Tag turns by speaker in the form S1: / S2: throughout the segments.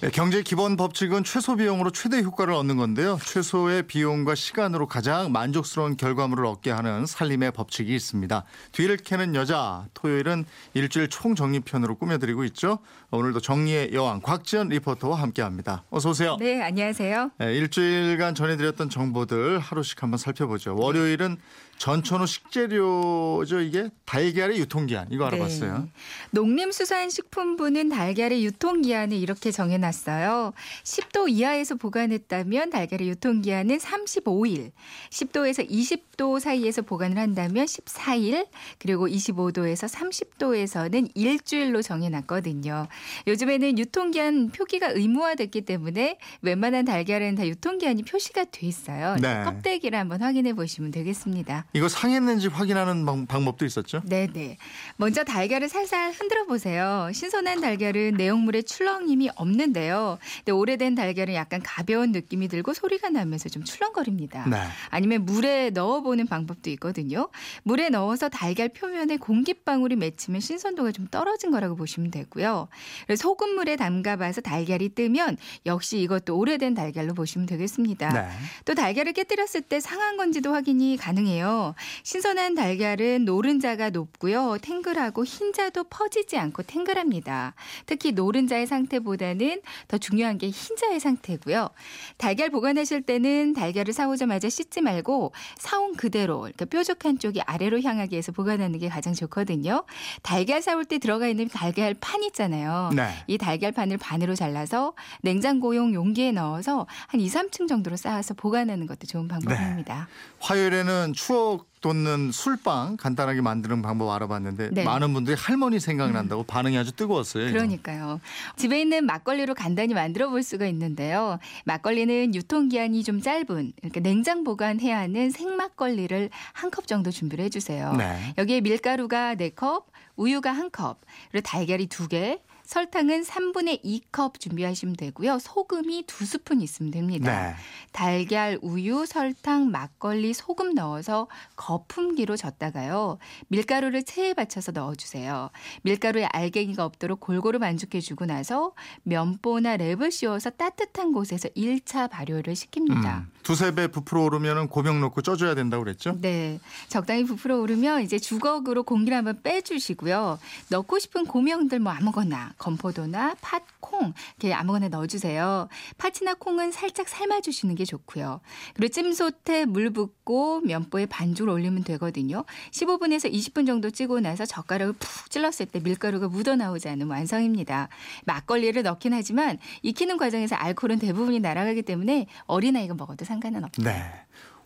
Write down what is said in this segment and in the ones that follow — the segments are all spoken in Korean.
S1: 네, 경제 기본 법칙은 최소 비용으로 최대 효과를 얻는 건데요. 최소의 비용과 시간으로 가장 만족스러운 결과물을 얻게 하는 살림의 법칙이 있습니다. 뒤를 캐는 여자 토요일은 일주일 총정리편으로 꾸며드리고 있죠. 오늘도 정리의 여왕 곽지연 리포터와 함께합니다. 어서 오세요.
S2: 네, 안녕하세요.
S1: 네, 일주일간 전해드렸던 정보들 하루씩 한번 살펴보죠. 월요일은 전천후 식재료죠 이게 달걀의 유통기한 이거 알아봤어요.
S2: 네. 농림수산식품부는 달걀의 유통기한을 이렇게 정해놨 어요. 10도 이하에서 보관했다면 달걀의 유통기한은 35일, 10도에서 20도 사이에서 보관을 한다면 14일, 그리고 25도에서 30도에서는 일주일로 정해놨거든요. 요즘에는 유통기한 표기가 의무화됐기 때문에 웬만한 달걀은 다 유통기한이 표시가 돼 있어요.
S1: 네.
S2: 껍데기를 한번 확인해 보시면 되겠습니다.
S1: 이거 상했는지 확인하는 방, 법도 있었죠?
S2: 네네. 먼저 달걀을 살살 흔들어 보세요. 신선한 달걀은 내용물에 출렁임이 없는데 요. 근데 오래된 달걀은 약간 가벼운 느낌이 들고 소리가 나면서 좀 출렁거립니다.
S1: 네.
S2: 아니면 물에 넣어보는 방법도 있거든요. 물에 넣어서 달걀 표면에 공기방울이 맺히면 신선도가 좀 떨어진 거라고 보시면 되고요. 소금물에 담가봐서 달걀이 뜨면 역시 이것도 오래된 달걀로 보시면 되겠습니다.
S1: 네.
S2: 또 달걀을 깨뜨렸을 때 상한 건지도 확인이 가능해요. 신선한 달걀은 노른자가 높고요. 탱글하고 흰자도 퍼지지 않고 탱글합니다. 특히 노른자의 상태보다는 더 중요한 게 흰자의 상태고요. 달걀 보관하실 때는 달걀을 사오자마자 씻지 말고 사온 그대로 이렇게 뾰족한 쪽이 아래로 향하게 해서 보관하는 게 가장 좋거든요. 달걀 사올 때 들어가 있는 달걀 판 있잖아요.
S1: 네.
S2: 이 달걀 판을 반으로 잘라서 냉장고용 용기에 넣어서 한 2, 3층 정도로 쌓아서 보관하는 것도 좋은 방법입니다.
S1: 화요일에는 추억 돋는 술빵 간단하게 만드는 방법 알아봤는데
S2: 네.
S1: 많은 분들이 할머니 생각난다고 반응이 아주 뜨거웠어요.
S2: 그러니까요. 집에 있는 막걸리로 간단히 만들어 볼 수가 있는데요. 막걸리는 유통기한이 좀 짧은 이렇게 냉장 보관해야 하는 생막걸리를 한 컵 정도 준비를 해주세요.
S1: 네.
S2: 여기에 밀가루가 4컵, 우유가 1컵, 그리고 달걀이 2개, 설탕은 3분의 2컵 준비하시면 되고요. 소금이 2스푼 있으면 됩니다.
S1: 네.
S2: 달걀, 우유, 설탕, 막걸리, 소금 넣어서 거품기로 젓다가요. 밀가루를 체에 받쳐서 넣어주세요. 밀가루에 알갱이가 없도록 골고루 반죽해주고 나서 면보나 랩을 씌워서 따뜻한 곳에서 1차 발효를 시킵니다.
S1: 음, 두세 배 부풀어 오르면 고명 넣고 쪄줘야 된다고 그랬죠?
S2: 네. 적당히 부풀어 오르면 이제 주걱으로 공기를 한번 빼주시고요. 넣고 싶은 고명들 뭐 아무거나 건포도나 팥, 콩 이렇게 아무거나 넣어주세요. 팥이나 콩은 살짝 삶아주시는 게 좋고요. 그리고 찜솥에 물 붓고 면보에 반죽을 올리면 되거든요. 15분에서 20분 정도 찌고 나서 젓가락을 푹 찔렀을 때 밀가루가 묻어나오지 않으면 완성입니다. 막걸리를 넣긴 하지만 익히는 과정에서 알코올은 대부분이 날아가기 때문에 어린아이가 먹어도 상관은 없어요.
S1: 네.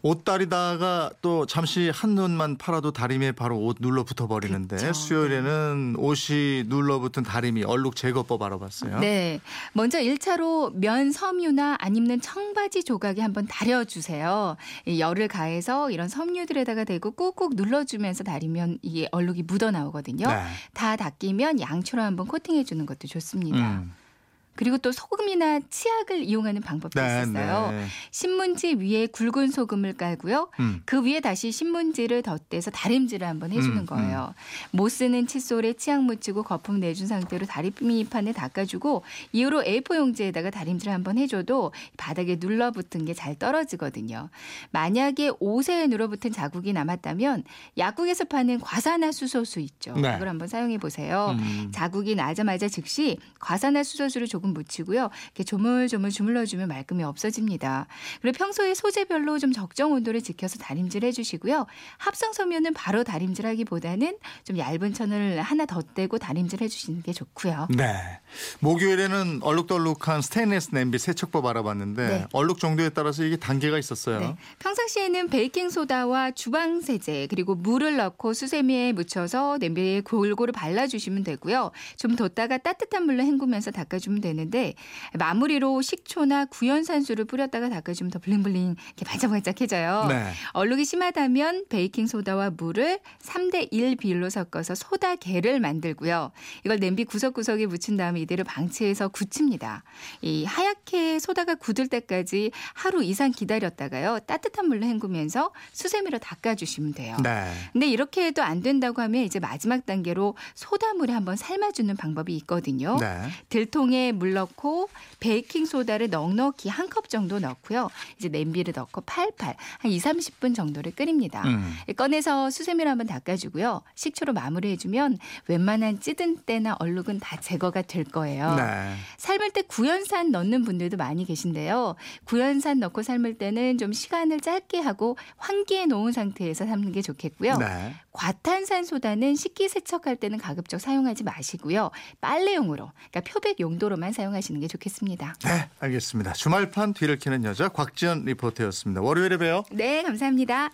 S1: 옷 다리다가 또 잠시 한 눈만 팔아도 다리미에 바로 옷 눌러 붙어 버리는데
S2: 그렇죠.
S1: 수요일에는 옷이 눌러 붙은 다리미 얼룩 제거법 알아봤어요.
S2: 네. 먼저 1차로 면 섬유나 안 입는 청바지 조각에 한번 다려 주세요. 이 열을 가해서 이런 섬유들에다가 대고 꾹꾹 눌러 주면서 다리면 이게 얼룩이 묻어 나오거든요.
S1: 네.
S2: 다 닦이면 양초로 한번 코팅해 주는 것도 좋습니다.
S1: 음.
S2: 그리고 또 소금이나 치약을 이용하는 방법도
S1: 네,
S2: 있었어요.
S1: 네.
S2: 신문지 위에 굵은 소금을 깔고요.
S1: 음.
S2: 그 위에 다시 신문지를 덧대서 다림질을 한번 해주는
S1: 음,
S2: 거예요. 못 쓰는 칫솔에 치약 묻히고 거품 내준 상태로 다리미판에 닦아주고 이후로 A4 용지에다가 다림질을 한번 해줘도 바닥에 눌러붙은 게 잘 떨어지거든요. 만약에 옷에 눌어붙은 자국이 남았다면 약국에서 파는 과산화수소수 있죠.
S1: 네.
S2: 그걸 한번 사용해 보세요.
S1: 음.
S2: 자국이 나자마자 즉시 과산화수소수를 조금 묻히고요. 이렇게 조물조물 주물러주면 말끔히 없어집니다. 그리고 평소에 소재별로 좀 적정 온도를 지켜서 다림질 해주시고요. 합성 섬유는 바로 다림질하기보다는 좀 얇은 천을 하나 덧대고 다림질 해주시는 게 좋고요.
S1: 네. 목요일에는 얼룩덜룩한 스테인리스 냄비 세척법 알아봤는데
S2: 네.
S1: 얼룩 정도에 따라서 이게 단계가 있었어요.
S2: 네. 평상시에는 베이킹 소다와 주방 세제 그리고 물을 넣고 수세미에 묻혀서 냄비에 골고루 발라주시면 되고요. 좀 뒀다가 따뜻한 물로 헹구면서 닦아주면 되는데 되는데 마무리로 식초나 구연산수를 뿌렸다가 닦아주면 더 블링블링 이렇게 반짝반짝해져요.
S1: 네.
S2: 얼룩이 심하다면 베이킹 소다와 물을 3대 1 비율로 섞어서 소다게를 만들고요. 이걸 냄비 구석구석에 묻힌 다음에 이대로 방치해서 굳힙니다. 이 하얗게 소다가 굳을 때까지 하루 이상 기다렸다가요. 따뜻한 물로 헹구면서 수세미로 닦아주시면 돼요.
S1: 네.
S2: 근데 이렇게 해도 안 된다고 하면 이제 마지막 단계로 소다물에 한번 삶아주는 방법이 있거든요.
S1: 네.
S2: 들통에 물 넣고 베이킹 소다를 넉넉히 한 컵 정도 넣고요. 이제 냄비를 넣고 팔팔 한 2, 30분 정도를 끓입니다.
S1: 음.
S2: 꺼내서 수세미로 한번 닦아주고요. 식초로 마무리해주면 웬만한 찌든 때나 얼룩은 다 제거가 될 거예요.
S1: 네.
S2: 삶을 때 구연산 넣는 분들도 많이 계신데요. 구연산 넣고 삶을 때는 좀 시간을 짧게 하고 환기해 놓은 상태에서 삶는 게 좋겠고요.
S1: 네.
S2: 과탄산 소다는 식기 세척할 때는 가급적 사용하지 마시고요. 빨래용으로, 그러니까 표백 용도로만 사용하시는 게 좋겠습니다.
S1: 네, 알겠습니다. 주말판 뒤를 캐는 여자 곽지연 리포터였습니다. 월요일에 봬요.
S2: 네, 감사합니다.